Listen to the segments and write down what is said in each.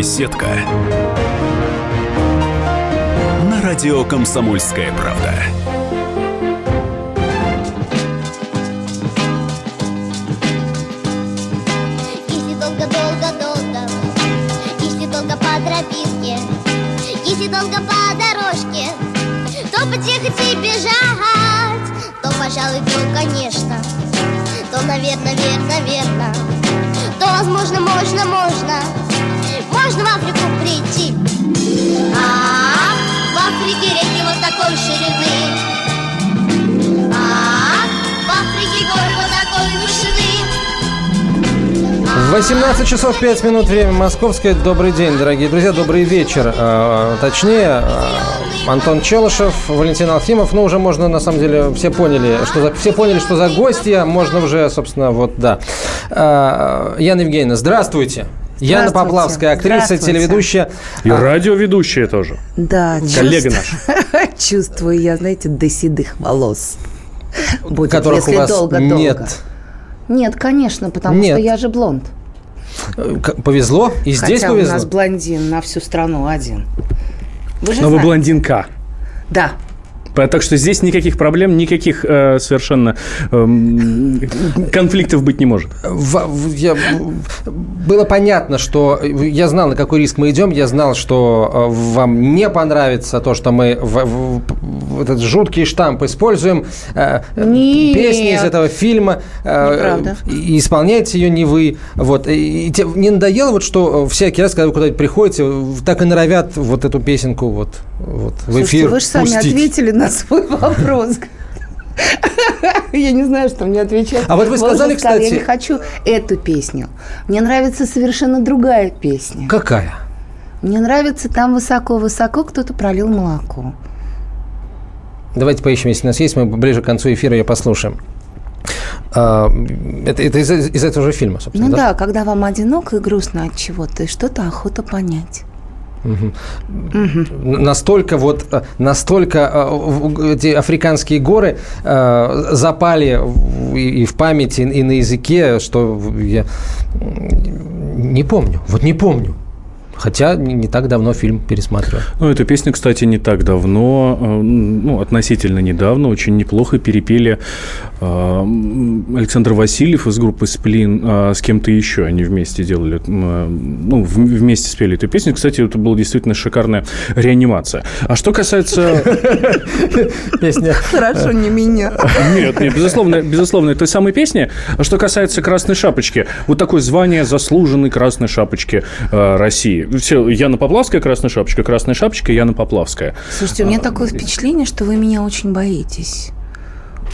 Беседка. На радио Комсомольская правда. Если долго-долго-долго, если долго по тропинке, если долго по дорожке, то и бежать, то, пожалуй, то, конечно, то, наверное, верно, верно, то, возможно, можно, можно, можно в Африку прийти. А, в Африке реки вот такой ширины. А, в Африке горы вот такой вышины. 18 часов 5 минут, время московское. Добрый день, дорогие друзья, добрый вечер. Э, точнее, э, Антон Челышев, Валентин Алфимов. Ну, уже можно, на самом деле, все поняли, что за, все поняли, что за гостья. Можно уже, собственно, вот, да. Э, Яна Евгеньевна, здравствуйте. Яна. Поплавская, актриса, телеведущая. И радиоведущая тоже. Да, Коллега чувств- Чувствую я, знаете, до седых волос. Будет, которых если у вас долго-долго. нет. Нет, конечно, потому Нет. что я же блонд. К- Повезло, и здесь Хотя у повезло. нас блондин на всю страну один. Вы же Но вы знаете. блондинка. Да. Так что здесь никаких проблем, никаких э, совершенно эм, конфликтов быть не может. Я- было понятно, что я знал, на какой риск мы идем. Я знал, что э, вам не понравится то, что мы в- в этот жуткий штамп используем. Э, э, Нет. Песни из этого фильма. э. И исполняете ее не вы. Вот. И, и те- не надоело, вот, что всякий раз, когда вы куда-нибудь приходите, так и норовят вот эту песенку вот, вот в эфир вы же сами пустить. ответили на свой вопрос. Я не знаю, что мне отвечать. А вот вы сказали, кстати- Я не хочу эту песню. Мне нравится совершенно другая песня. Какая? Мне нравится там высоко-высоко кто-то пролил молоко. Давайте поищем, если у нас есть, мы ближе к концу эфира ее послушаем. А, Это, это из, из этого же фильма, собственно, Ну да? да, когда вам одиноко и грустно от чего-то, и что-то охота понять. Н- Настолько вот, э, настолько э, эти африканские горы э, запали и и в памяти, и на языке, что я не помню, вот не помню. Хотя не, так давно фильм пересматривал. Ну, эта песня, кстати, не так давно, э, ну, относительно недавно, очень неплохо перепели э, Александр Васильев из группы «Сплин» э, с кем-то еще. Они вместе делали, ну, вместе спели эту песню. Кстати, это была действительно шикарная реанимация. А что касается... Песня Хорошо, не меня. Нет, нет, безусловно, безусловно, той самой песни. А что касается «Красной шапочки», вот такое звание заслуженной «Красной шапочки» России. Все, Яна Поплавская, «Красная шапочка», «Красная шапочка», Яна Поплавская. Слушайте, у меня такое впечатление, что вы меня очень боитесь.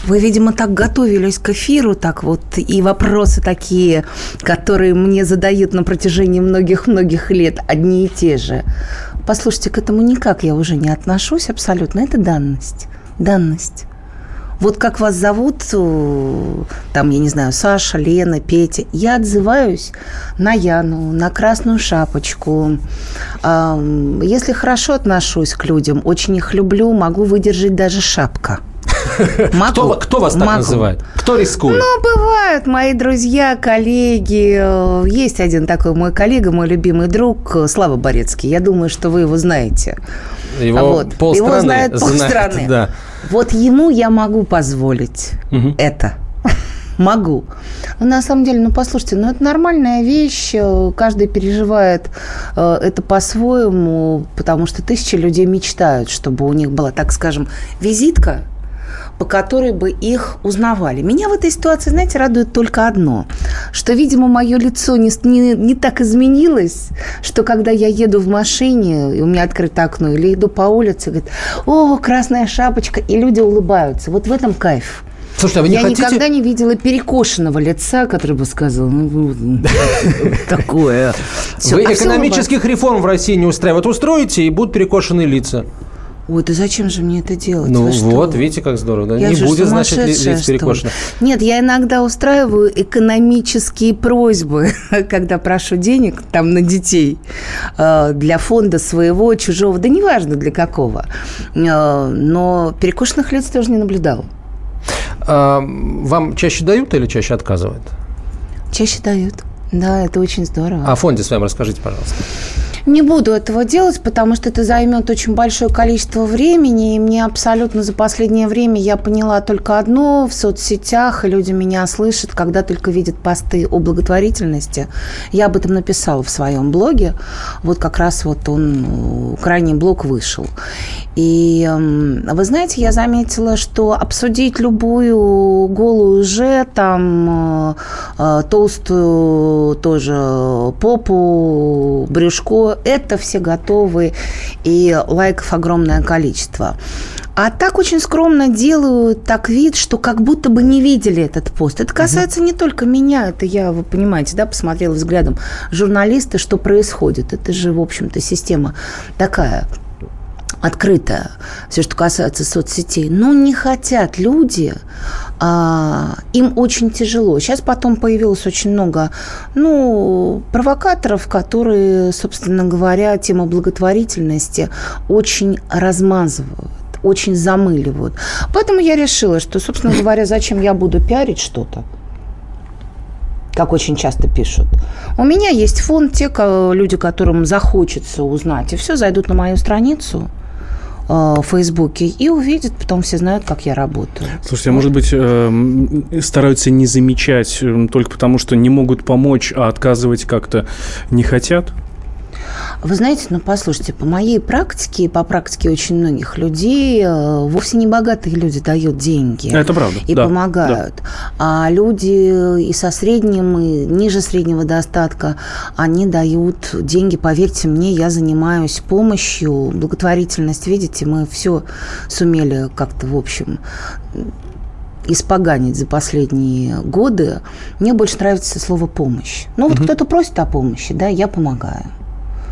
Вы, видимо, так готовились к эфиру, так вот, и вопросы такие, которые мне задают на протяжении многих-многих лет, одни и те же. Послушайте, к этому никак я уже не отношусь абсолютно. Это данность. Данность. Вот как вас зовут, э, там, я не знаю, Саша, Лена, Петя, я отзываюсь на Яну, на Красную Шапочку. Если хорошо отношусь к людям, очень их люблю, могу выдержать даже шапка. Могу. Кто, кто вас так Могу. называет? Кто рискует? Ну, бывают мои друзья, коллеги. Есть один такой мой коллега, мой любимый друг, э, Слава Борецкий. Я думаю, что вы его знаете. Его А вот. полстраны Его знает знает, полстраны. да. Вот ему я могу позволить это. Могу. Но на самом деле, ну послушайте, ну это нормальная вещь, каждый переживает э, это по-своему, потому что тысячи людей мечтают, чтобы у них была, так скажем, визитка, по которой бы их узнавали. Меня в этой ситуации, знаете, радует только одно, что, видимо, мое лицо не, не, не так изменилось, что когда я еду в машине, и у меня открыто окно, или иду по улице, говорит, о, красная шапочка, и люди улыбаются. Вот в этом кайф. Слушайте, а вы не я хотите... никогда не видела перекошенного лица, который бы сказал, ну, вот, такое. Вы а экономических реформ в России не устраивают. Устроите, и будут перекошены лица. Ой, да зачем же мне это делать? Ну Вы что? вот, видите, как здорово. да? Я не же будет, значит, что ли? перекошено. Нет, я иногда устраиваю экономические просьбы, когда прошу денег там на детей э, для фонда своего, чужого, да неважно для какого. Э, Но перекошенных лиц тоже не наблюдала. А, вам чаще дают или чаще отказывают? Чаще дают. Да, это очень здорово. О фонде своем расскажите, пожалуйста. Не буду этого делать, потому что это займет очень большое количество времени, и мне абсолютно за последнее время я поняла только одно в соцсетях, и люди меня слышат, когда только видят посты о благотворительности. Я об этом написала в своем блоге, вот как раз вот он, крайний блог вышел. И вы знаете, я заметила, что обсудить любую голую же, там, э, толстую тоже попу, брюшко, это все готовы, и лайков огромное количество. А так очень скромно делают так вид, что как будто бы не видели этот пост. Это касается не только меня, это я, вы понимаете, да, посмотрела взглядом журналиста, что происходит. Это же, в общем-то, система такая открытая, все, что касается соцсетей. Но не хотят люди, им очень тяжело. Сейчас потом появилось очень много ну, провокаторов, которые, собственно говоря, тему благотворительности очень размазывают очень замыливают. Поэтому я решила, что, собственно говоря, зачем я буду пиарить что-то, как очень часто пишут. У меня есть фонд, те люди, которым захочется узнать, и все, зайдут на мою страницу – в Фейсбуке и увидят, потом все знают, как я работаю. Слушайте, а может быть, э, стараются не замечать э, только потому, что не могут помочь, а отказывать как-то не хотят? Вы знаете, ну послушайте, по моей практике и по практике очень многих людей э, вовсе не богатые люди дают деньги. Это правда. И да, помогают. Да. А люди и со средним, и ниже среднего достатка, они дают деньги. Поверьте мне, я занимаюсь помощью, благотворительность. Видите, мы все сумели как-то, в общем, испоганить за последние годы, мне больше нравится слово помощь. Ну, вот угу. кто-то просит о помощи, да, я помогаю.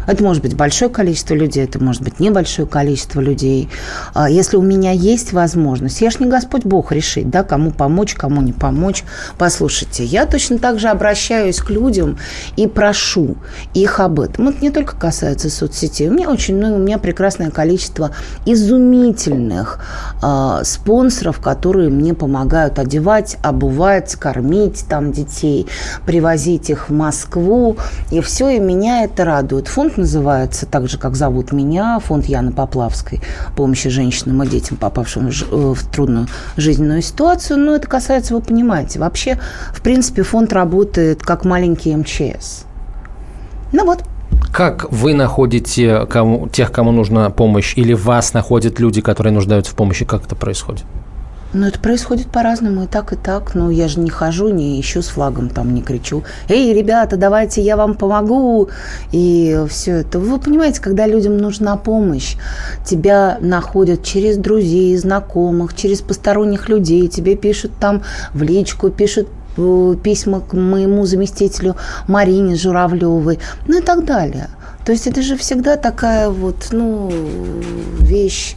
Это может быть большое количество людей, это может быть небольшое количество людей. А если у меня есть возможность, я ж не Господь Бог решить, да, кому помочь, кому не помочь. Послушайте, я точно так же обращаюсь к людям и прошу их об этом. Это не только касается соцсетей. У меня очень много, у меня прекрасное количество изумительных э, спонсоров, которые мне помогают одевать, обувать, кормить там детей, привозить их в Москву. И все, и меня это радует. Фонд называется, так же, как зовут меня, фонд Яны Поплавской, помощи женщинам и детям, попавшим в э, трудную жизненную ситуацию. Но это касается, вы понимаете, вообще, в принципе, фонд работает как маленький МЧС. Ну вот, как вы находите кому, тех, кому нужна помощь, или вас находят люди, которые нуждаются в помощи? Как это происходит? Ну, это происходит по-разному, и так, и так. Но я же не хожу, не ищу с флагом, там не кричу. «Эй, ребята, давайте я вам помогу!» И все это. Вы понимаете, когда людям нужна помощь, тебя находят через друзей, знакомых, через посторонних людей, тебе пишут там в личку, пишут э, письма к моему заместителю Марине Журавлевой, ну и так далее. То есть это же всегда такая вот, ну, вещь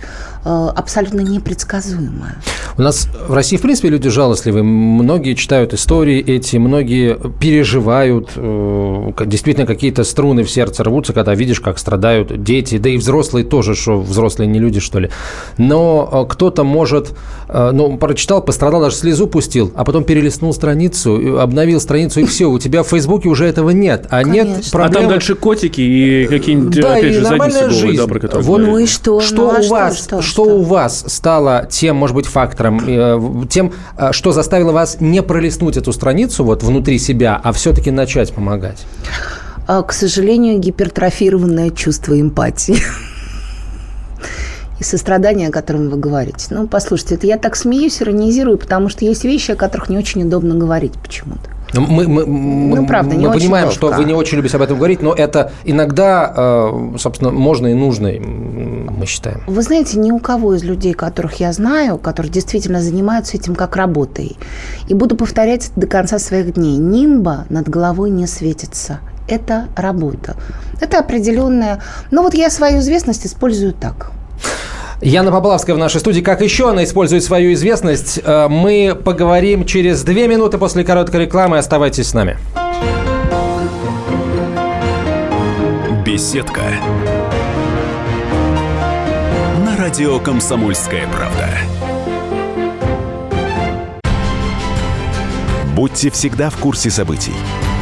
абсолютно непредсказуемая. У нас в России, в принципе, люди жалостливые. Многие читают истории эти, многие переживают. Э, действительно, какие-то струны в сердце рвутся, когда видишь, как страдают дети, да и взрослые тоже, что взрослые не люди, что ли. Но э, кто-то может, ну, прочитал, пострадал, даже слезу пустил, а потом перелистнул страницу, обновил страницу, и все, у тебя в Фейсбуке уже этого нет. А Конечно. нет проблем... А там дальше котики и какие-нибудь, да, опять же, задницы жизнь. Да, про которые вот, Ну и что? Что ну, а у вас, что, что, у вас стало тем, может быть, фактором, э, тем, э, что заставило вас не пролистнуть эту страницу вот внутри себя, а все-таки начать помогать? А, к сожалению, гипертрофированное чувство эмпатии и сострадания, о котором вы говорите. Ну, послушайте, это я так смеюсь, иронизирую, потому что есть вещи, о которых не очень удобно говорить почему-то. Ну, мы, мы, ну, правда, мы понимаем, что вы не очень любите об этом говорить, но это иногда, э, собственно, можно и нужно, мы считаем. Вы знаете, ни у кого из людей, которых я знаю, которые действительно занимаются этим как работой, и буду повторять это до конца своих дней, нимба над головой не светится. Это работа. Это определенная... Ну вот я свою известность использую так – Яна Поплавская в нашей студии. Как еще она использует свою известность? Э, мы поговорим через две минуты после короткой рекламы. Оставайтесь с нами. Беседка. На радио «Комсомольская правда». Будьте всегда в курсе событий.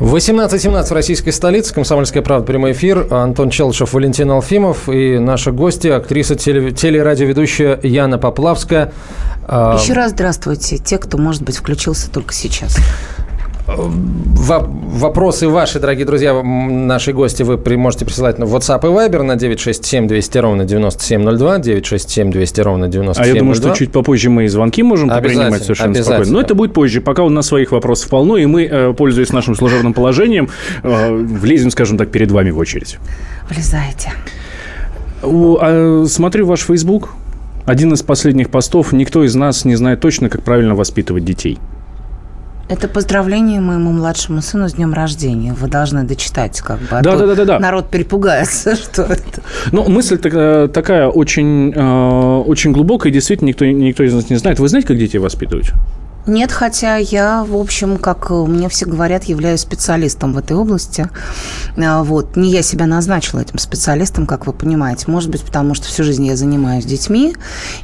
18.17 в российской столице. Комсомольская правда. Прямой эфир. Антон Челышев, Валентин Алфимов. И наши гости, актриса, теле, телерадиоведущая Яна Поплавская. А, Еще раз здравствуйте. Те, кто, может быть, включился только сейчас. Вопросы ваши, дорогие друзья, наши гости, вы можете присылать на WhatsApp и Viber на 967 200 ровно 9702, 967 200 ровно 9702. А я думаю, что чуть попозже мы и звонки можем принимать совершенно спокойно. Но это будет позже. Пока у нас своих вопросов полно, и мы, э, пользуясь нашим служебным положением, э, влезем, скажем так, перед вами в очередь. Влезайте. А, смотрю ваш Facebook. Один из последних постов. Никто из нас не знает точно, как правильно воспитывать детей. Это поздравление моему младшему сыну с днем рождения. Вы должны дочитать, как бы. А да, да, да, да, да. Народ перепугается, что это. Ну, мысль такая, очень, э, очень глубокая, действительно, никто, никто из нас не знает. Вы знаете, как детей воспитывать? Нет, хотя я, в общем, как мне все говорят, являюсь специалистом в этой области. А, вот. Не я себя назначила этим специалистом, как вы понимаете. Может быть, потому что всю жизнь я занимаюсь детьми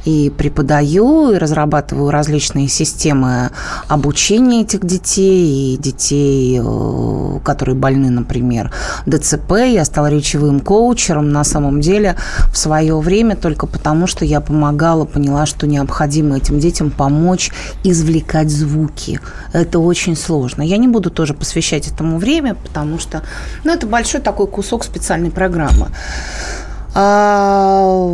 и преподаю, и разрабатываю различные системы обучения этих детей, и детей, э, которые больны, например, ДЦП. Я стала речевым коучером на самом деле в свое время только потому, что я помогала, поняла, что необходимо этим детям помочь извлекать извлекать звуки. Это очень сложно. Я не буду тоже посвящать этому время, потому что ну, это большой такой кусок специальной программы. А,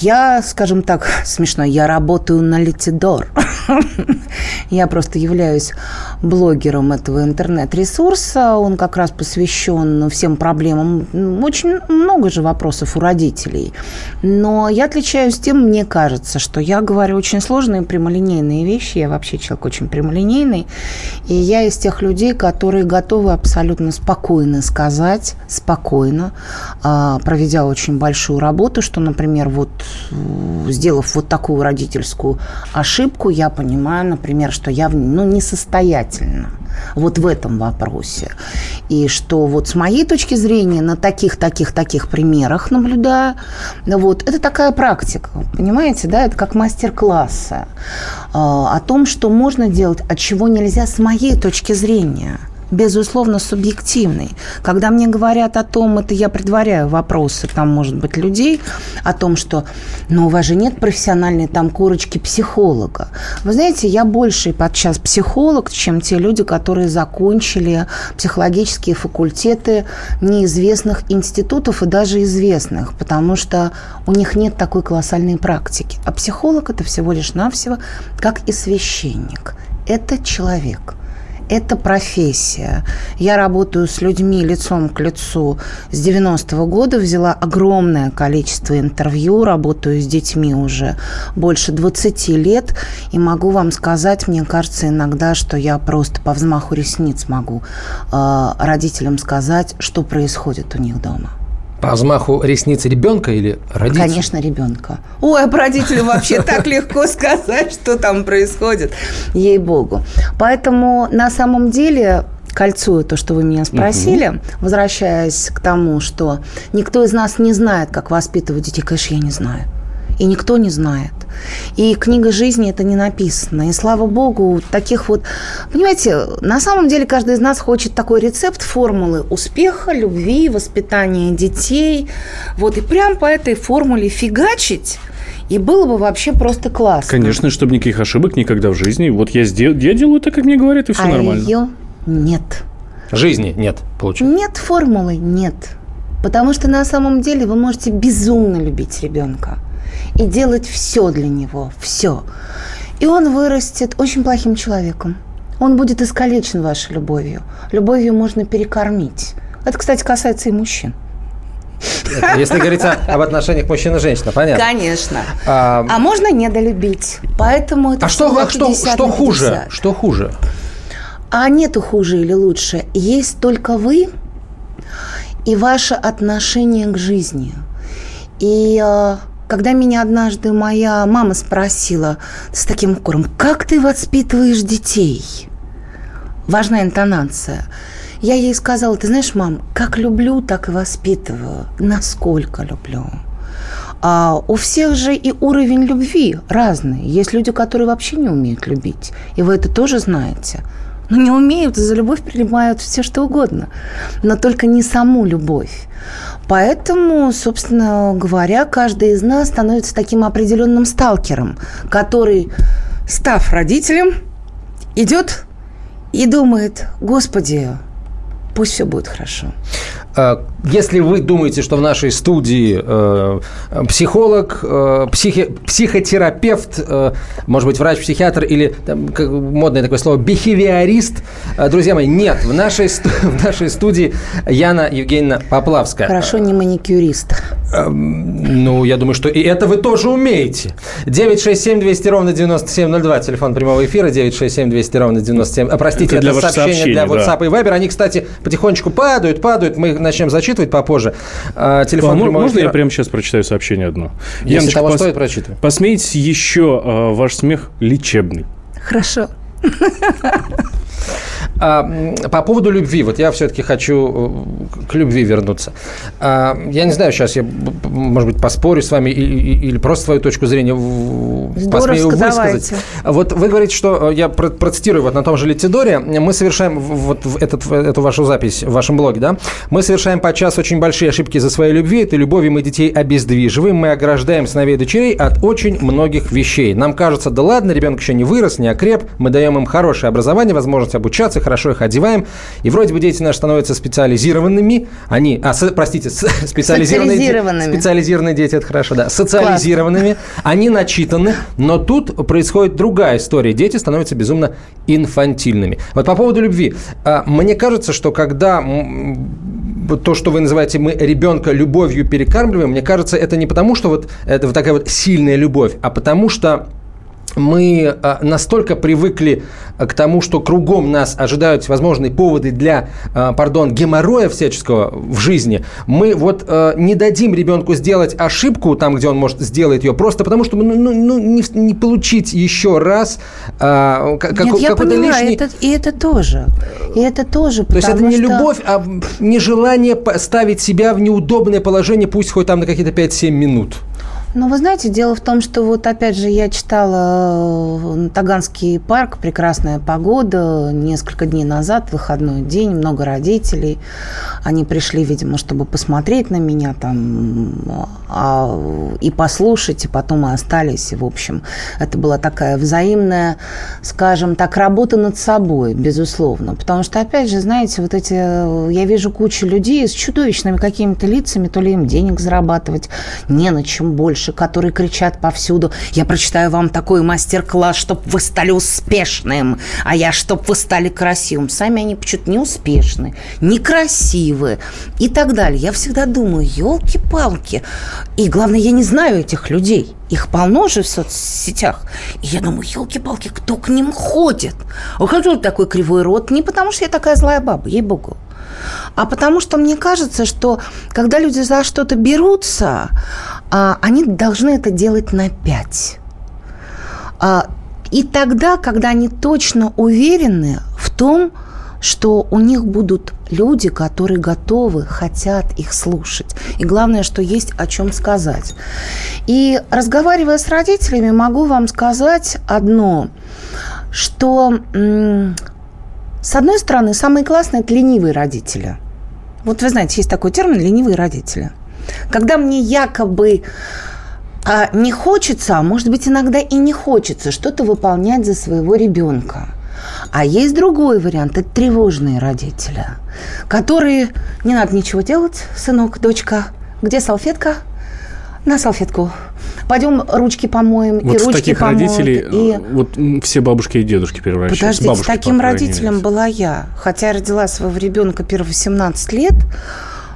я, скажем так, смешно, я работаю на Летидор. Я просто являюсь блогером этого интернет-ресурса. Он как раз посвящен всем проблемам. Очень много же вопросов у родителей. Но я отличаюсь тем, мне кажется, что я говорю очень сложные прямолинейные вещи. Я вообще человек очень прямолинейный. И я из тех людей, которые готовы абсолютно спокойно сказать, спокойно, а, проведя очень большую работу, что, например, вот сделав вот такую родительскую ошибку, я понимаю, например, что я ну, несостоятельна вот в этом вопросе. И что вот с моей точки зрения на таких, таких, таких примерах наблюдая, вот, это такая практика, понимаете, да, это как мастер-классы э, о том, что можно делать, от чего нельзя с моей точки зрения – безусловно, субъективный. Когда мне говорят о том, это я предваряю вопросы, там, может быть, людей, о том, что, ну, у вас же нет профессиональной там корочки психолога. Вы знаете, я больше подчас психолог, чем те люди, которые закончили психологические факультеты неизвестных институтов и даже известных, потому что у них нет такой колоссальной практики. А психолог – это всего лишь навсего, как и священник. Это человек – это профессия. Я работаю с людьми лицом к лицу с 90-го года, взяла огромное количество интервью, работаю с детьми уже больше 20 лет, и могу вам сказать, мне кажется иногда, что я просто по взмаху ресниц могу э, родителям сказать, что происходит у них дома. По взмаху ресницы ребенка или родителя? Конечно, ребенка. Ой, а по родителю вообще так легко сказать, что там происходит. Ей-богу. Поэтому на самом деле кольцую то, что вы меня спросили, угу. возвращаясь к тому, что никто из нас не знает, как воспитывать детей, конечно, я не знаю и никто не знает. И книга жизни это не написано. И слава богу, таких вот... Понимаете, на самом деле каждый из нас хочет такой рецепт формулы успеха, любви, воспитания детей. Вот и прям по этой формуле фигачить и было бы вообще просто классно. Конечно, чтобы никаких ошибок никогда в жизни. Вот я, сдел... я делаю так, как мне говорят, и все а нормально. ее нет. Жизни нет, получается. Нет формулы, нет. Потому что на самом деле вы можете безумно любить ребенка и делать все для него, все. И он вырастет очень плохим человеком. Он будет искалечен вашей любовью. Любовью можно перекормить. Это, кстати, касается и мужчин. Если говорить об отношениях мужчина и женщина, понятно. Конечно. А, а можно недолюбить. Поэтому это а что, а что, что хуже? Что хуже? А нету хуже или лучше. Есть только вы и ваше отношение к жизни. И э, когда меня однажды моя мама спросила с таким укором, как ты воспитываешь детей? Важная интонация. Я ей сказала, ты знаешь, мам, как люблю, так и воспитываю. Насколько люблю. А у всех же и уровень любви разный. Есть люди, которые вообще не умеют любить. И вы это тоже знаете. Но не умеют, за любовь принимают все, что угодно. Но только не саму любовь. Поэтому, собственно говоря, каждый из нас становится таким определенным сталкером, который, став родителем, идет и думает, Господи, пусть все будет хорошо. А, если вы думаете, что в нашей студии э, психолог, э, психи, психотерапевт, э, может быть, врач-психиатр или там, как, модное такое слово бихевиорист, э, друзья мои, нет, в нашей, в нашей студии Яна Евгеньевна Поплавская. Хорошо, не маникюрист. Э, ну, я думаю, что и это вы тоже умеете. 967 200 ровно 9702, телефон прямого эфира, 967 200 ровно 97. А, простите, это, это сообщение, сообщение для WhatsApp да. и Viber. Они, кстати, потихонечку падают, падают. Мы их начнем зачитывать попозже. А, телефон а, Можно эфира. я прямо сейчас прочитаю сообщение одно? Если Яночка, того пос... стоит, прочитывай. Посмейтесь еще, а, ваш смех лечебный. Хорошо. А, по поводу любви, вот я все-таки хочу э, к любви вернуться. А, я не знаю, сейчас я, может быть, поспорю с вами или, или просто свою точку зрения посмею высказать. Давайте. Вот вы говорите, что э, я процитирую вот на том же Литидоре, мы совершаем вот этот, эту вашу запись в вашем блоге, да, мы совершаем подчас очень большие ошибки за своей любви, этой любови мы детей обездвиживаем, мы ограждаем сыновей и дочерей от очень многих вещей. Нам кажется, да ладно, ребенок еще не вырос, не окреп, мы даем им хорошее образование, возможность обучаться, хорошо их одеваем, и вроде бы дети наши становятся специализированными, они, а, со, простите, специализированные, специализированными. специализированные дети, это хорошо, да, социализированными, Классно. они начитаны, но тут происходит другая история, дети становятся безумно инфантильными. Вот по поводу любви, а, мне кажется, что когда то, что вы называете мы ребенка любовью перекармливаем, мне кажется, это не потому, что вот это вот такая вот сильная любовь, а потому что мы а, настолько привыкли а, к тому, что кругом нас ожидают возможные поводы для, а, пардон, геморроя всяческого в жизни, мы вот не дадим ребенку сделать ошибку там, где он может сделать ее, просто потому что ну, ну, ну не, не получить еще раз а, как, Нет, я понимаю, лишний... это, и это тоже. И это тоже, То есть это не что... любовь, а нежелание поставить себя в неудобное положение, пусть хоть там на какие-то 5-7 минут. Ну, вы знаете, дело в том, что вот опять же я читала э, Таганский парк, прекрасная погода, несколько дней назад, выходной день, много родителей. Они пришли, видимо, чтобы посмотреть на меня там а, и послушать, и потом и остались. И, в общем, это была такая взаимная, скажем так, работа над собой, безусловно. Потому что, опять же, знаете, вот эти, я вижу кучу людей с чудовищными какими-то лицами, то ли им денег зарабатывать не на чем больше, больше, которые кричат повсюду. Я прочитаю вам такой мастер-класс, чтобы вы стали успешным, а я, чтобы вы стали красивым. Сами они почему-то не успешны, некрасивы и так далее. Я всегда думаю, елки-палки. И главное, я не знаю этих людей. Их полно же в соцсетях. И я думаю, елки-палки, кто к ним ходит? У кого такой кривой рот? Не потому, что я такая злая баба, ей-богу а потому что мне кажется, что когда люди за что-то берутся, они должны это делать на пять. А, и тогда, когда они точно уверены в том, что у них будут люди, которые готовы, хотят их слушать. И главное, что есть о чем сказать. И разговаривая с родителями, могу вам сказать одно, что с одной стороны, самые классные – это ленивые родители. Вот вы знаете, есть такой термин «ленивые родители». Когда мне якобы а, не хочется, а может быть иногда и не хочется что-то выполнять за своего ребенка. А есть другой вариант – это тревожные родители, которые не надо ничего делать, сынок, дочка, где салфетка? На салфетку пойдем ручки помоем, вот и ручки таких помоют. родителей, и... Э, вот все бабушки и дедушки превращаются. Подождите, таким родителем была я. Хотя я родила своего ребенка первые 18 лет,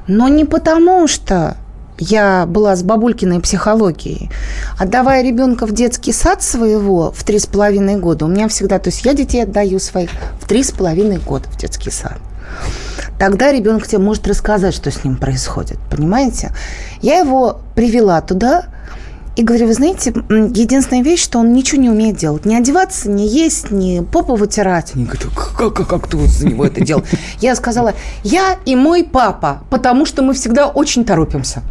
но не потому что я была с бабулькиной психологией. Отдавая ребенка в детский сад своего в три с половиной года, у меня всегда, то есть я детей отдаю своих в три с половиной года в детский сад. Тогда ребенок тебе может рассказать, что с ним происходит, понимаете? Я его привела туда, и говорю, вы знаете, единственная вещь, что он ничего не умеет делать. Не одеваться, не есть, не попу вытирать. Они говорят, как, как, как ты за него это делал? Я сказала, я и мой папа, потому что мы всегда очень торопимся.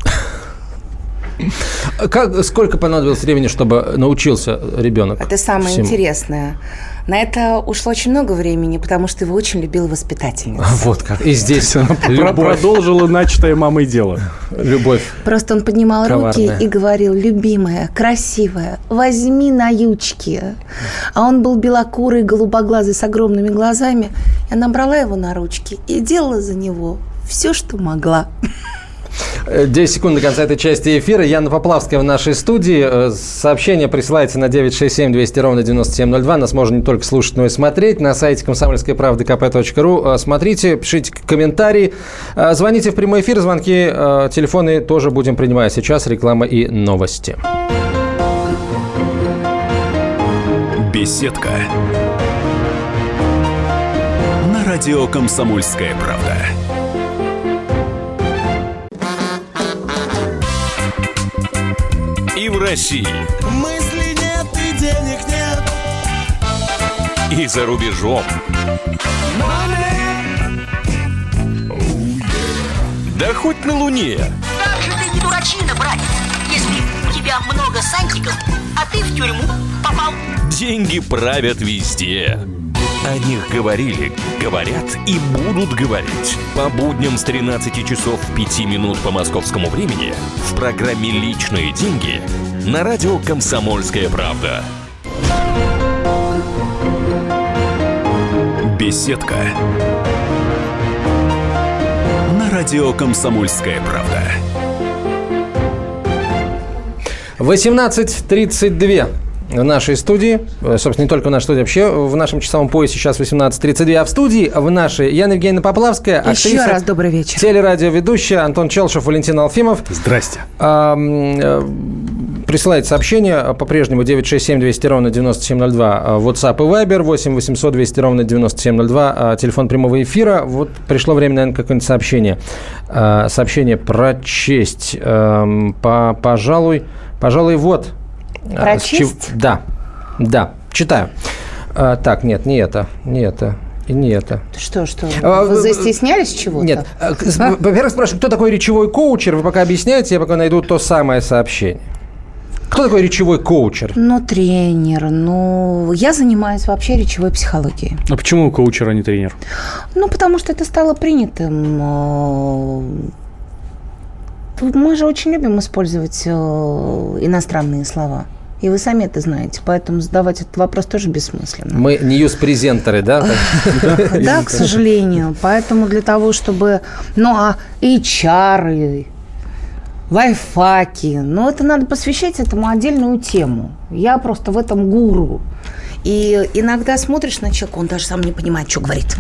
Как, сколько понадобилось времени, чтобы научился ребенок? Это самое всему? интересное. На это ушло очень много времени, потому что его очень любила воспитательница. Вот как. И здесь она продолжила начатое мамой дело. Любовь. Просто он поднимал руки и говорил, любимая, красивая, возьми на ючки. А он был белокурый, голубоглазый, с огромными глазами. Я набрала его на ручки и делала за него все, что могла. 10 секунд до конца этой части эфира. Яна Поплавская в нашей студии. Э, сообщение присылайте на 967 200 ровно 9702. Нас можно не только слушать, но и смотреть. На сайте комсомольской правды kp.ру. Э, смотрите, пишите комментарии. Э, звоните в прямой эфир. Звонки, телефоны тоже будем принимать. Сейчас реклама и новости. Беседка. На радио «Комсомольская правда». России. Мысли нет и денег нет. И за рубежом. Да хоть на Луне. Как же ты не дурачина, братец, если у тебя много сантиков, а ты в тюрьму попал. Деньги правят везде. О них говорили, говорят и будут говорить. По будням с 13 часов 5 минут по московскому времени в программе «Личные деньги» на радио «Комсомольская правда». Беседка. На радио «Комсомольская правда». 18.32 в нашей студии, э, собственно, не только в нашей студии, вообще в нашем часовом поясе сейчас 18.32, а в студии в нашей Яна Евгеньевна Поплавская, актриса, Еще раз добрый вечер. телерадиоведущая Антон Челшев, Валентин Алфимов. Здрасте. А, присылайте сообщение по-прежнему 967 200 ровно 9702 а, WhatsApp и Viber 8 800 200 ровно 9702 а, телефон прямого эфира. Вот пришло время, наверное, какое-нибудь сообщение. Сообщение про честь. По, пожалуй, пожалуй, вот а, Прочесть? Да, да, читаю. А, так, нет, не это, не это. И не это. Что, что? А, вы застеснялись чего-то? Нет. А, во-первых, спрашиваю, кто такой речевой коучер? Вы пока объясняете, я пока найду то самое сообщение. Кто такой речевой коучер? Ну, тренер. Ну, я занимаюсь вообще речевой психологией. А почему коучер, а не тренер? Ну, потому что это стало принятым. Мы же очень любим использовать э, иностранные слова. И вы сами это знаете, поэтому задавать этот вопрос тоже бессмысленно. Мы ньюс-презентеры, да? Да, к сожалению. Поэтому для того, чтобы... Ну, а HR, лайфхаки, ну, это надо посвящать этому отдельную тему. Я просто в этом гуру. И иногда смотришь на человека, он даже сам не понимает, что говорит.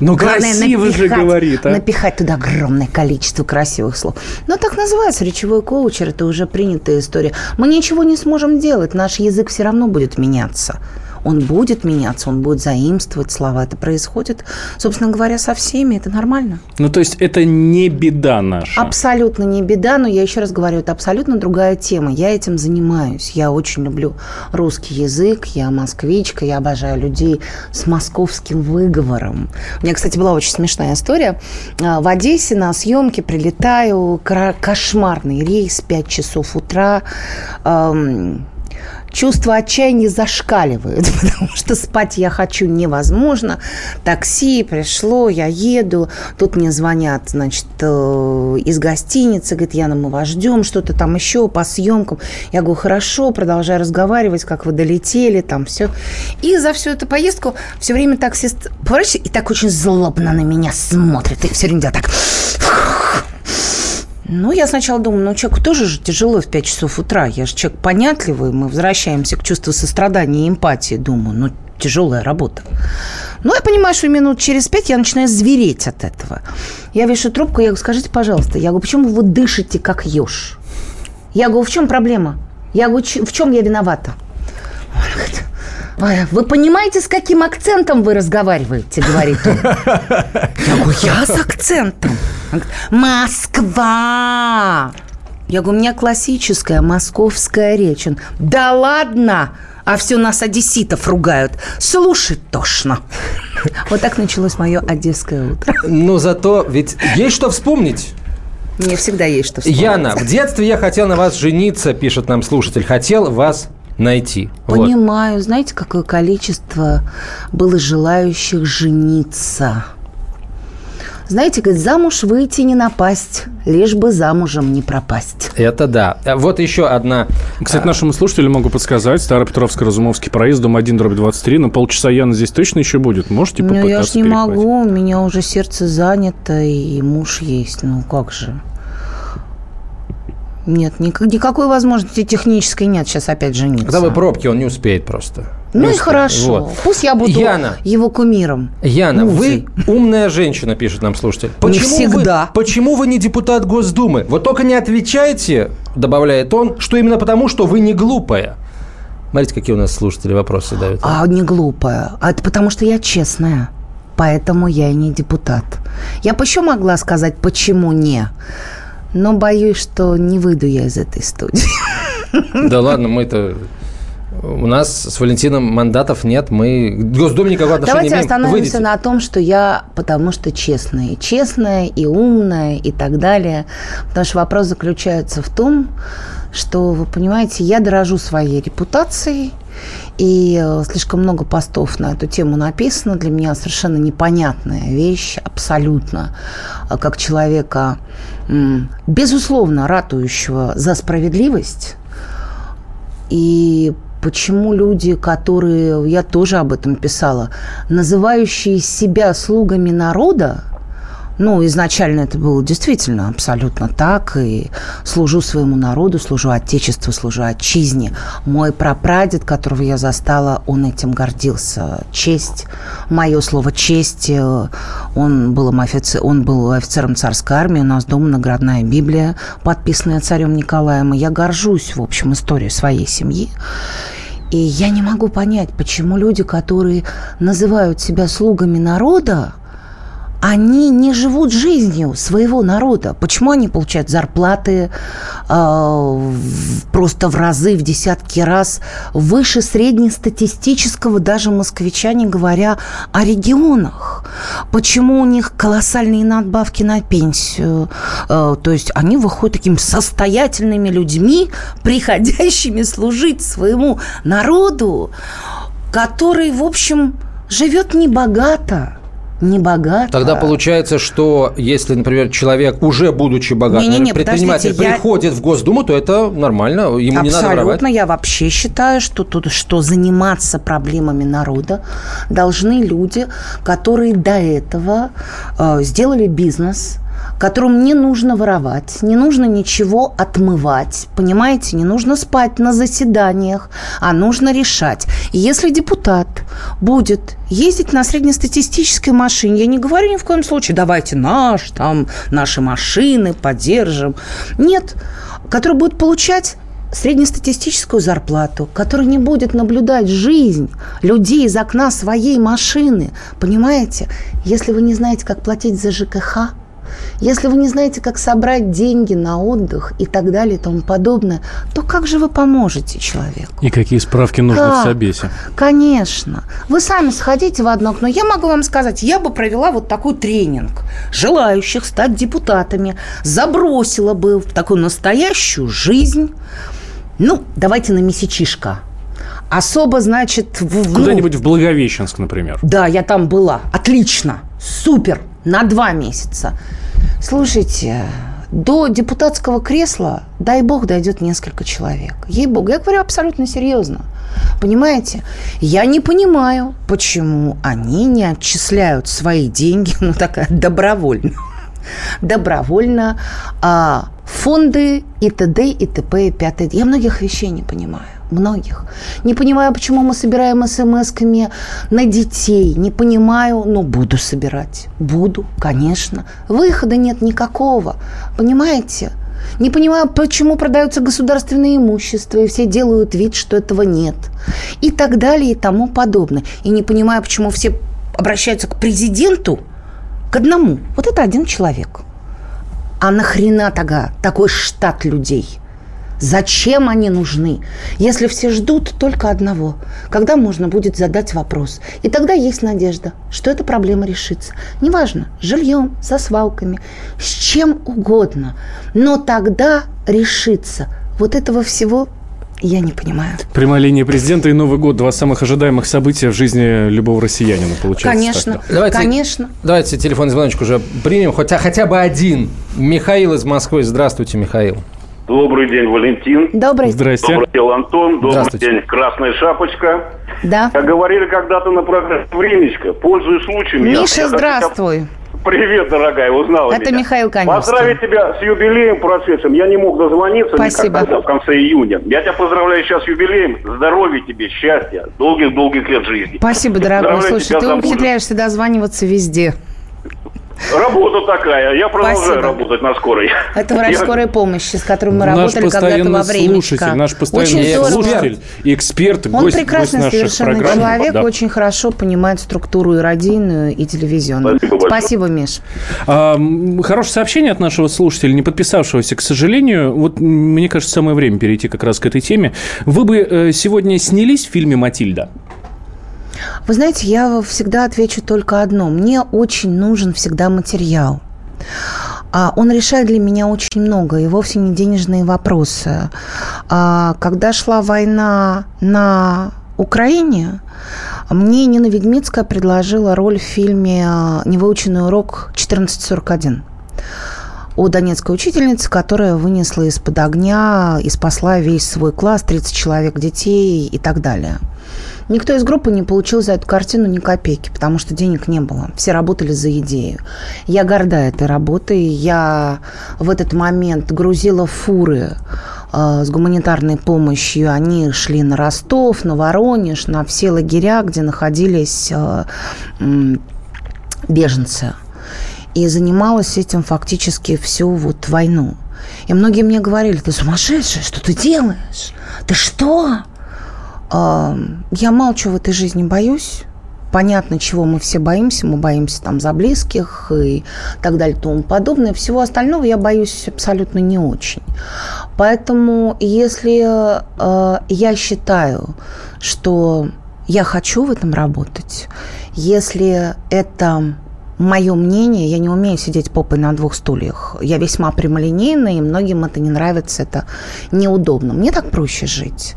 Ну, красиво напихать, же говорит, а? Напихать туда огромное количество красивых слов. Но так называется речевой коучер, это уже принятая история. Мы ничего не сможем делать, наш язык все равно будет меняться он будет меняться, он будет заимствовать слова. Это происходит, собственно говоря, со всеми. Это нормально. Ну, то есть это не беда наша? Абсолютно не беда, но я еще раз говорю, это абсолютно другая тема. Я этим занимаюсь. Я очень люблю русский язык, я москвичка, я обожаю людей с московским выговором. У меня, кстати, была очень смешная история. А, в Одессе на съемке прилетаю, кошмарный рейс, 5 часов утра, чувство отчаяния зашкаливает, потому что спать я хочу невозможно. Такси пришло, я еду, тут мне звонят, значит, э, из гостиницы, говорит, Яна, мы вас ждем, что-то там еще по съемкам. Я говорю, хорошо, продолжаю разговаривать, как вы долетели, там все. И за всю эту поездку все время таксист поворачивается и так очень злобно на меня смотрит, и все время делает так ну, я сначала думаю, ну, человеку тоже же тяжело в 5 часов утра. Я же человек понятливый, мы возвращаемся к чувству сострадания и эмпатии. Думаю, ну, тяжелая работа. Ну, я понимаю, что минут через пять я начинаю звереть от этого. Я вешу трубку, я говорю, скажите, пожалуйста, я говорю, почему вы дышите как еж? Я говорю, в чем проблема? Я говорю, «Ч- в чем я виновата? Он говорит, «Ой, Вы понимаете, с каким акцентом вы разговариваете, говорит он. Я говорю, я с акцентом. Москва. Я говорю, у меня классическая московская речь. Он, да ладно, а все нас одесситов ругают. Слушать тошно. Вот так началось мое одесское утро. Но зато ведь есть что вспомнить. Мне всегда есть что вспомнить. Яна, в детстве я хотел на вас жениться, пишет нам слушатель. Хотел вас найти. Вот. Понимаю. Знаете, какое количество было желающих жениться? Знаете, говорит, замуж выйти не напасть, лишь бы замужем не пропасть. Это да. А Вот еще одна. Кстати, нашему слушателю могу подсказать. Старопетровско-Разумовский проезд, дом 1, дробь 23. На полчаса Яна здесь точно еще будет. Можете Ну, попытаться я ж не перехватить? могу, у меня уже сердце занято, и муж есть. Ну, как же? Нет, ник- никакой возможности технической нет сейчас опять жениться. Когда вы пробки, он не успеет просто. Ну Не и хорошо. Вот. Пусть я буду Яна. его кумиром. Яна, Музой. вы умная женщина, пишет нам слушатель. Не всегда. Вы, почему вы не депутат Госдумы? Вот только не отвечайте, добавляет он, что именно потому, что вы не глупая. Смотрите, какие у нас слушатели вопросы дают. А не глупая. А это потому, что я честная. Поэтому я и не депутат. Я бы еще могла сказать, почему не. Но боюсь, что не выйду я из этой студии. Да ладно, мы-то... У нас с Валентином мандатов нет, мы к Госдуме никакого отношения Давайте не имеем. остановимся Выйдите. на том, что я потому что честная. Честная, и умная, и так далее. Потому что вопрос заключается в том, что, вы понимаете, я дорожу своей репутацией, и э, слишком много постов на эту тему написано. Для меня совершенно непонятная вещь, абсолютно, э, как человека, безусловно, ратующего за справедливость. И почему люди, которые, я тоже об этом писала, называющие себя слугами народа, ну, изначально это было действительно абсолютно так, и служу своему народу, служу Отечеству, служу Отчизне. Мой прапрадед, которого я застала, он этим гордился. Честь, мое слово честь, э, он был, офицер, он был офицером царской армии, у нас дома наградная Библия, подписанная царем Николаем, и я горжусь, в общем, историей своей семьи. И я не могу понять, почему люди, которые называют себя слугами народа, они не живут жизнью своего народа. Почему они получают зарплаты э, просто в разы, в десятки раз выше среднестатистического даже москвича, не говоря о регионах? Почему у них колоссальные надбавки на пенсию? Э, то есть они выходят такими состоятельными людьми, приходящими служить своему народу, который, в общем, живет небогато. Небогато. Тогда получается, что если, например, человек, уже будучи богатым, Не-не-не, предприниматель, подождите, я- приходит в Госдуму, то это нормально, ему не надо. Абсолютно. Я вообще считаю, что, тут, что заниматься проблемами народа должны люди, которые до этого э, сделали бизнес, которым не нужно воровать, не нужно ничего отмывать, понимаете, не нужно спать на заседаниях, а нужно решать. И если депутат будет ездить на среднестатистической машине, я не говорю ни в коем случае, давайте наш, там, наши машины поддержим. Нет, который будет получать среднестатистическую зарплату, который не будет наблюдать жизнь людей из окна своей машины. Понимаете? Если вы не знаете, как платить за ЖКХ, если вы не знаете, как собрать деньги на отдых и так далее и тому подобное, то как же вы поможете человеку? И какие справки нужны Как? в Собесе? Конечно. Вы сами сходите в одно окно. Я могу вам сказать, я бы провела вот такой тренинг. Желающих стать депутатами. Забросила бы в такую настоящую жизнь. Ну, давайте на месячишко. Особо, значит, в, ну, Куда-нибудь в Благовещенск, например. да, я там была. Отлично. Супер. На два месяца. Слушайте, до депутатского кресла, дай бог, дойдет несколько человек. Ей-богу, я говорю абсолютно серьезно. Понимаете? Я не понимаю, почему они не отчисляют свои деньги, ну, такая, добровольно. Добровольно а, фонды и т.д. и т.п. и пятое. Я многих вещей не понимаю. Многих. Не понимаю, почему мы собираем смс-ками на детей. Не понимаю, но буду собирать. Буду, конечно. Выхода нет никакого. Понимаете? Не понимаю, почему продаются государственные имущества, и все делают вид, что этого нет. И так далее, и тому подобное. И не понимаю, почему все обращаются к президенту, к одному. Вот это один человек. А нахрена тогда такой штат людей? Зачем они нужны, если все ждут только одного, когда можно будет задать вопрос. И тогда есть надежда, что эта проблема решится. Неважно, с жильем, со свалками, с чем угодно. Но тогда решится. Вот этого всего я не понимаю. Прямая линия президента и Новый год – два самых ожидаемых события в жизни любого россиянина, получается. Конечно, так, да? давайте, конечно. Давайте телефонный звоночек уже примем, хотя, хотя бы один. Михаил из Москвы. Здравствуйте, Михаил. Добрый день, Валентин. Добрый. Здрасте. Добрый день, Антон. Добрый день, Красная Шапочка. Да. Как говорили когда-то на программе «Времечко», пользуясь случаем... Миша, я, здравствуй. Я Привет, дорогая, узнала Это меня. Михаил Каневский. Поздравить тебя с юбилеем процессом. Я не мог дозвониться Спасибо. никогда в конце июня. Я тебя поздравляю сейчас с юбилеем. Здоровья тебе, счастья, долгих-долгих лет жизни. Спасибо, дорогой. Слушай, ты ухитряешься дозваниваться везде. Работа такая. Я продолжаю Спасибо. работать на скорой. Это врач я... скорой помощи, с которым мы наш работали когда-то во время. Слушатель, наш постоянный очень слушатель, эксперт, Он гость, прекрасный гость совершенно программы. человек, да. очень хорошо понимает структуру и радийную, и телевизионную. Спасибо, Спасибо Миш. А, хорошее сообщение от нашего слушателя, не подписавшегося, к сожалению. Вот мне кажется, самое время перейти как раз к этой теме. Вы бы э, сегодня снялись в фильме «Матильда»? Вы знаете, я всегда отвечу только одно. Мне очень нужен всегда материал. А он решает для меня очень много, и вовсе не денежные вопросы. А когда шла война на Украине, мне Нина Ведмицкая предложила роль в фильме «Невыученный урок 1441» о донецкой учительнице, которая вынесла из-под огня и спасла весь свой класс, 30 человек детей и так далее. Никто из группы не получил за эту картину ни копейки, потому что денег не было. Все работали за идею. Я горда этой работой. Я в этот момент грузила фуры э, с гуманитарной помощью. Они шли на Ростов, на Воронеж, на все лагеря, где находились э, э, беженцы. И занималась этим фактически всю вот войну. И многие мне говорили, ты сумасшедшая, что ты делаешь? Ты что? Я молчу в этой жизни, боюсь. Понятно, чего мы все боимся. Мы боимся там за близких и так далее и тому подобное. Всего остального я боюсь абсолютно не очень. Поэтому если э, я считаю, что я хочу в этом работать, если это мое мнение, я не умею сидеть попой на двух стульях. Я весьма прямолинейная, и многим это не нравится, это неудобно. Мне так проще жить.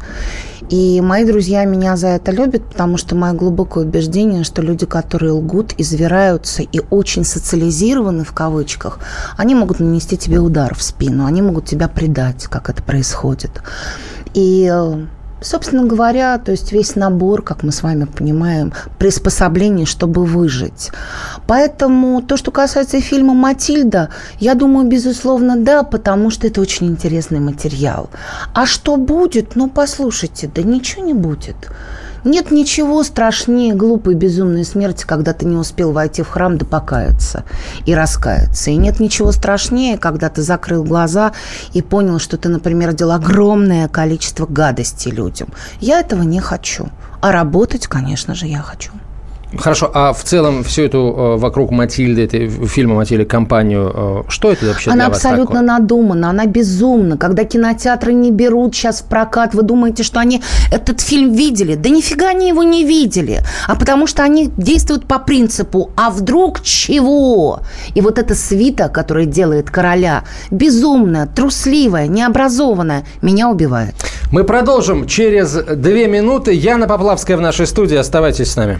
И мои друзья меня за это любят, потому что мое глубокое убеждение, что люди, которые лгут, извираются и очень социализированы в кавычках, они могут нанести тебе удар в спину, они могут тебя предать, как это происходит. И э, собственно говоря, то есть весь набор, как мы с вами понимаем, приспособлений, чтобы выжить. Поэтому то, что касается фильма «Матильда», я думаю, безусловно, да, потому что это очень интересный материал. А что будет? Ну, послушайте, да ничего не будет. Нет ничего страшнее глупой безумной смерти, когда ты не успел войти в храм да покаяться и раскаяться. И нет ничего страшнее, когда ты закрыл глаза и понял, что ты, например, делал огромное количество гадостей людям. Я этого не хочу. А работать, конечно же, я хочу. Хорошо, а в целом всю эту э, вокруг Матильды, этой фильма Матильды, компанию, э, что это вообще Она абсолютно такое? надумана, она безумна. Когда кинотеатры не берут сейчас в прокат, вы думаете, что они этот фильм видели? Да нифига они его не видели. А потому что они действуют по принципу «а вдруг чего?» И вот эта свита, которая делает короля, безумная, трусливая, необразованная, меня убивает. Мы продолжим через две минуты. Яна Поплавская в нашей студии. Оставайтесь с нами.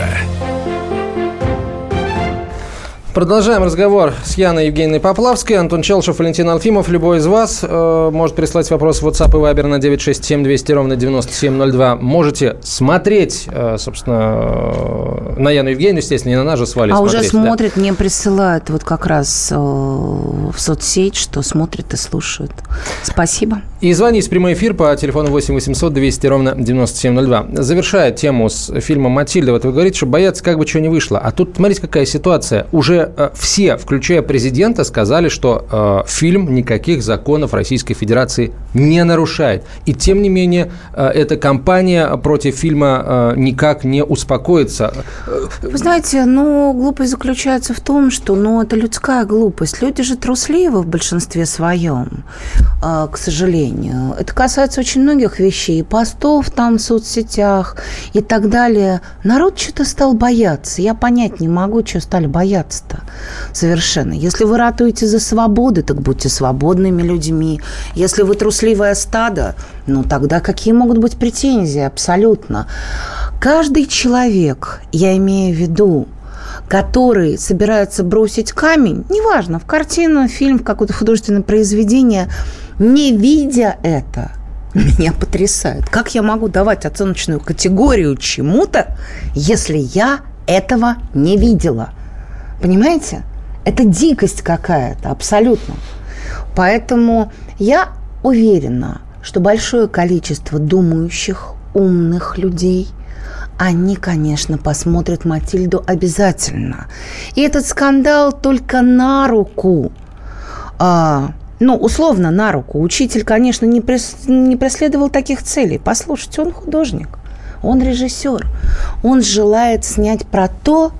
Продолжаем разговор с Яной Евгеньевной Поплавской. Антон Челшев, Валентин Алфимов. Любой из вас э, может прислать вопрос в WhatsApp и Viber на 967 200 ровно 9702. Можете смотреть, э, собственно, э, на Яну Евгеньевну, естественно, не на нас же с Валей А смотреть. уже смотрят, мне присылают вот как раз э, в соцсеть, что смотрят и слушают. Спасибо. И звоните в прямой эфир по телефону 8 800 200 ровно 9702. Завершая тему с фильмом «Матильда», вот вы говорите, что боятся, как бы чего не вышло. А тут, смотрите, какая ситуация. Уже э, все, включая президента, сказали, что э, фильм никаких законов Российской Федерации не нарушает. И тем не менее, э, эта кампания против фильма э, никак не успокоится. Вы знаете, ну, глупость заключается в том, что, ну, это людская глупость. Люди же трусливы в большинстве своем, э, к сожалению. Это касается очень многих вещей, постов там в соцсетях и так далее. Народ что-то стал бояться. Я понять не могу, что стали бояться-то совершенно. Если вы ратуете за свободу, так будьте свободными людьми. Если вы трусливое стадо, ну тогда какие могут быть претензии? Абсолютно. Каждый человек, я имею в виду, который собирается бросить камень, неважно, в картину, в фильм, в какое-то художественное произведение, не видя это, меня потрясает. Как я могу давать оценочную категорию чему-то, если я этого не видела? Понимаете? Это дикость какая-то, абсолютно. Поэтому я уверена, что большое количество думающих, умных людей – они, конечно, посмотрят Матильду обязательно. И этот скандал только на руку. А, ну, условно, на руку. Учитель, конечно, не, прес, не преследовал таких целей. Послушайте, он художник, он режиссер. Он желает снять про то,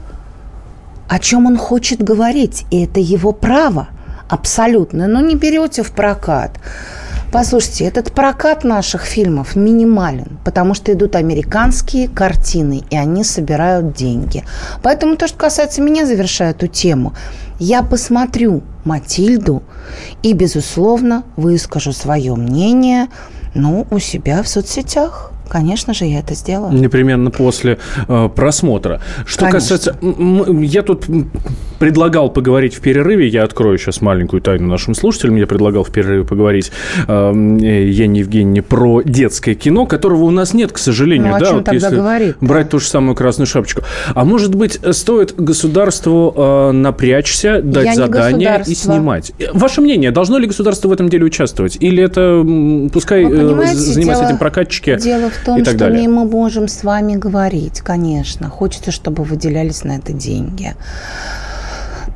о чем он хочет говорить. И это его право абсолютно. Но не берете в прокат. Послушайте, этот прокат наших фильмов минимален, потому что идут американские картины, и они собирают деньги. Поэтому то, что касается меня, завершая эту тему, я посмотрю «Матильду» и, безусловно, выскажу свое мнение ну, у себя в соцсетях. Конечно же, я это сделаю. Непременно после э, просмотра. Что Конечно. касается... Я тут предлагал поговорить в перерыве, я открою сейчас маленькую тайну нашим слушателям, я предлагал в перерыве поговорить э, Яне Евгеньевне про детское кино, которого у нас нет, к сожалению. Ну, о да, чем вот тогда если говорить? брать ту же самую красную шапочку. А может быть, стоит государству э, напрячься, дать Я задание и снимать? Э, Ваше мнение, должно ли государство в этом деле участвовать? Или это пускай Вы э, занимаются дело- этим прокатчики Дело в том, и так что далее? мы можем с вами говорить, конечно. Хочется, чтобы выделялись на это деньги.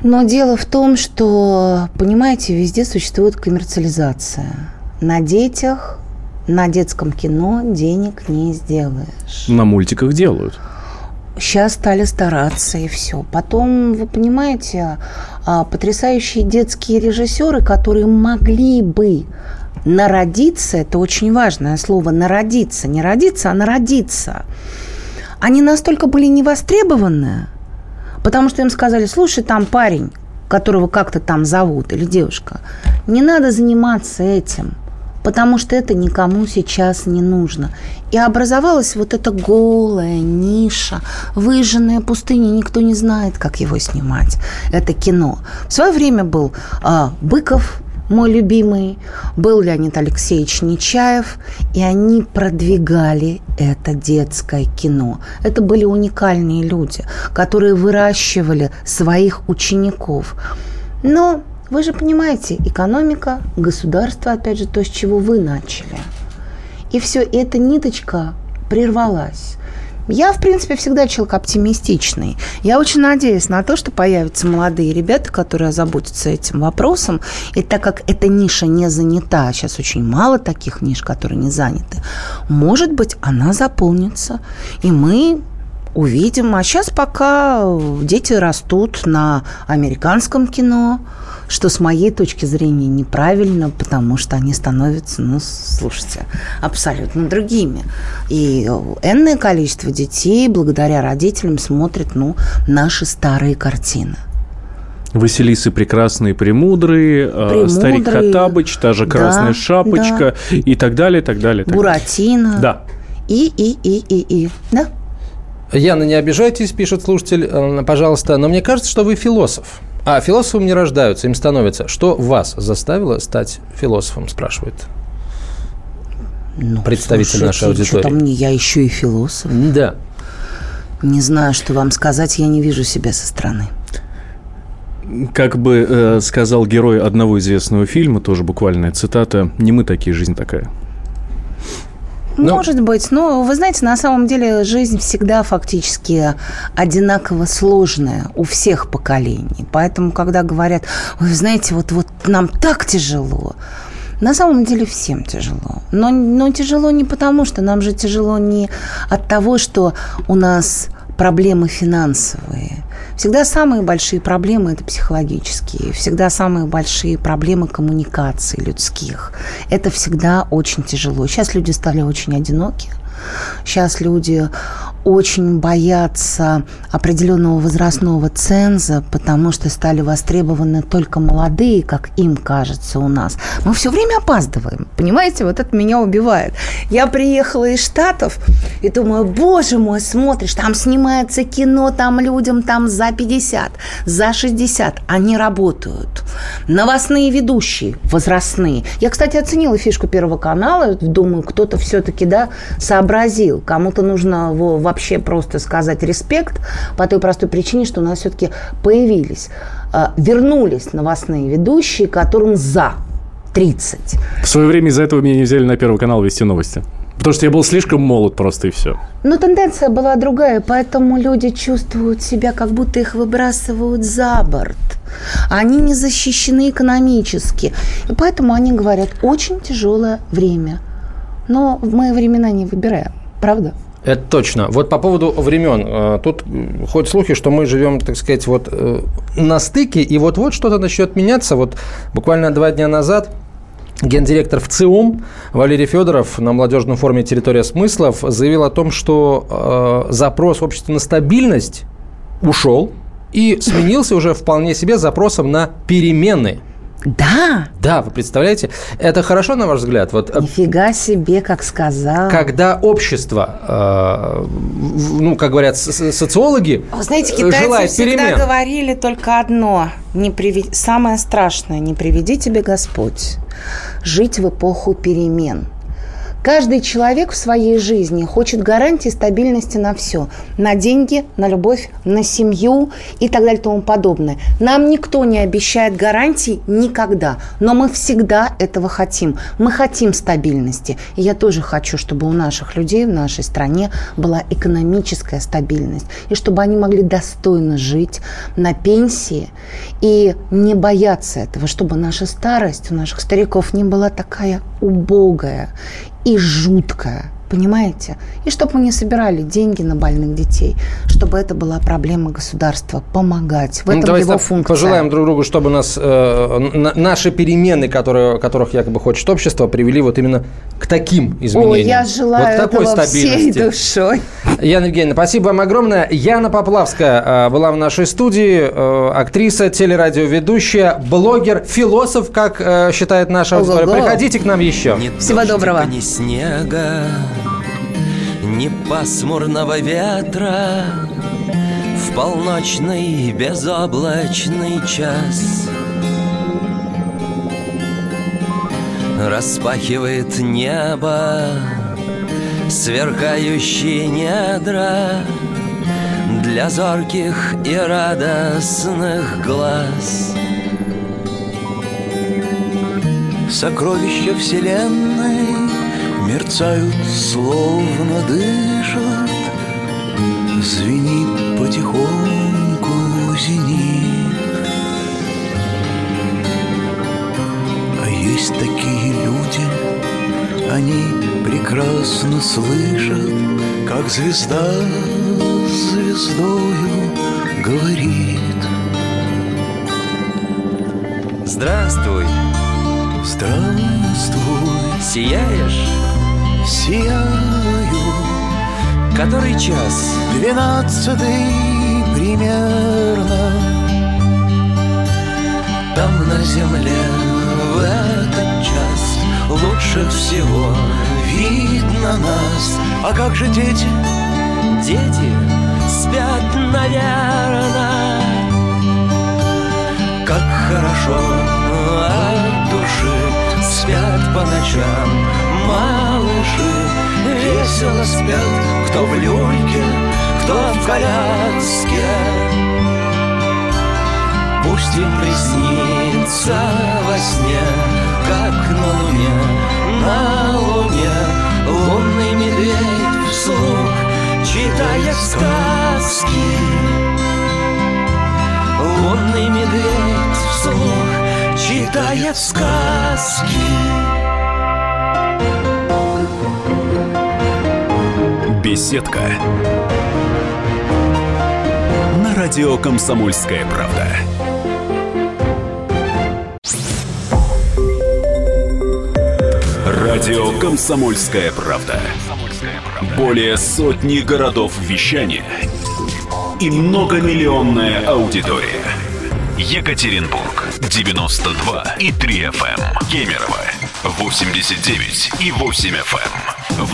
Но дело в том, что, понимаете, везде существует коммерциализация. На детях, на детском кино денег не сделаешь. На мультиках делают. Сейчас стали стараться и все. Потом, вы понимаете, а, потрясающие детские режиссеры, которые могли бы народиться, это очень важное слово, народиться, не родиться, а народиться, они настолько были невостребованы, потому что им сказали, слушай, там парень, которого как-то там зовут, или девушка, не надо заниматься этим, потому что это никому сейчас не нужно. И образовалась вот эта голая ниша, выжженная пустыня, никто не знает, как его снимать. Это кино. В свое время был а, Быков, мой любимый, был Леонид Алексеевич Нечаев, и они продвигали это детское кино. Это были уникальные люди, которые выращивали своих учеников. Но вы же понимаете, экономика, государство, опять же, то, с чего вы начали. И все, и эта ниточка прервалась. Я, в принципе, всегда человек оптимистичный. Я очень надеюсь на то, что появятся молодые ребята, которые озаботятся этим вопросом. И так как эта ниша не занята, сейчас очень мало таких ниш, которые не заняты, может быть, она заполнится. И мы увидим. А сейчас пока дети растут на американском кино, что с моей точки зрения неправильно, потому что они становятся, ну, слушайте, абсолютно другими. И энное количество детей благодаря родителям смотрят, ну, наши старые картины. Василисы прекрасные, премудрые, Премудрые, старик Хатабыч, та же красная да, шапочка и так далее, так далее. так. Буратино. Да. И, и, и, и, и. Да? Яна, не обижайтесь, пишет слушатель, э, пожалуйста, но мне кажется, что вы философ. А философом не рождаются, им становятся. Что вас заставило стать философом, спрашивает Ну, представитель слушайте, нашей аудитории. Что-то мне, я еще и философ. Да. Не знаю, что вам сказать, я не вижу себя со стороны. Как бы э, сказал герой одного известного фильма, тоже буквальная цитата, «Не мы такие, жизнь такая». Ну- Может быть, но вы знаете, на самом деле жизнь всегда фактически одинаково сложная у всех поколений. Поэтому, когда говорят, вы знаете, вот, вот нам так тяжело, на самом деле всем тяжело. Но, но тяжело не потому, что нам же тяжело не от того, что у нас проблемы финансовые. Всегда самые большие проблемы – это психологические. Всегда самые большие проблемы коммуникаций людских. Это всегда очень тяжело. Сейчас люди стали очень одиноки. Сейчас люди очень боятся определенного возрастного ценза, потому что стали востребованы только молодые, как им кажется у нас. Мы все время опаздываем, понимаете? Вот это меня убивает. Я приехала из Штатов и думаю, боже мой, смотришь, там снимается кино, там людям там за 50, за 60. Они работают. Новостные ведущие, возрастные. Я, кстати, оценила фишку Первого канала. Думаю, кто-то все-таки, да, сообразил. Кому-то нужно во- вообще просто сказать респект по той простой причине, что у нас все-таки появились, э, вернулись новостные ведущие, которым за 30. В свое время из-за этого меня не взяли на Первый канал вести новости. Потому что я был слишком молод просто и все. Но тенденция была другая, поэтому люди чувствуют себя, как будто их выбрасывают за борт. Они не защищены экономически. И поэтому они говорят, очень тяжелое время. Но мы времена не выбираем, правда? Это точно. Вот по поводу времен. э, Тут ходят слухи, что мы живем, так сказать, вот э, на стыке, и вот-вот что-то начнет меняться. Вот буквально два дня назад гендиректор ВЦИУМ Валерий Федоров на молодежном форуме «Территория смыслов» заявил о том, что э, запрос общества на стабильность ушел и сменился уже вполне себе запросом на перемены. Да, Да, вы представляете? Это хорошо, на ваш взгляд? Вот э, нифига себе, как сказал. когда общество, э, ну, как говорят со- со- социологи, Вы знаете, э, китайцы желают всегда перемен. говорили только одно. Не приве- Самое страшное, не приведи тебе Господь жить в эпоху перемен. Каждый человек в своей жизни хочет гарантии стабильности на все. На деньги, на любовь, на семью и так далее и тому подобное. Нам никто не обещает гарантий никогда. Но мы всегда этого хотим. Мы хотим стабильности. И я тоже хочу, чтобы у наших людей в нашей стране была экономическая стабильность. И чтобы они могли достойно жить на пенсии и не бояться этого. Чтобы наша старость у наших стариков не была такая убогая и жуткая. Понимаете? И чтобы мы не собирали деньги на больных детей, чтобы это была проблема государства, помогать. В Ну, этом давайте его функция. Пожелаем друг другу, чтобы нас э, на- наши перемены, которые, которых якобы хочет общество, привели вот именно к таким изменениям. Ой, я желаю вот такой этого всей стабильности. душой. Яна Евгеньевна, спасибо вам огромное. Яна Поплавская э, была в нашей студии, э, актриса, телерадиоведущая, блогер, философ, как э, считает наша аудитория. Приходите к нам еще. Ни Всего доброго. Ни снега, ни пасмурного ветра В полночный безоблачный час. Распахивает небо Сверкающие недра Для зорких и радостных глаз. Сокровища вселенной мерцают, словно дышат. Звенит потихоньку зенит. А есть такие люди, они прекрасно слышат, как звезда звездою говорит Здравствуй, Здравствуй, сияешь? Сияю Который час? Двенадцатый примерно Там на земле в этот час Лучше всего видно нас А как же дети? Дети спят, наверное Как хорошо от Весело спят, кто в люльке, кто в коляске. Пусть им приснится во сне, как на луне, на луне. Лунный медведь вслух читает сказки. Лунный медведь вслух читает сказки Беседка. На радио Комсомольская правда. Радио Комсомольская правда. Более сотни городов вещания и многомиллионная аудитория. Екатеринбург 92 и 3 FM. Кемерово 89 и 8 FM.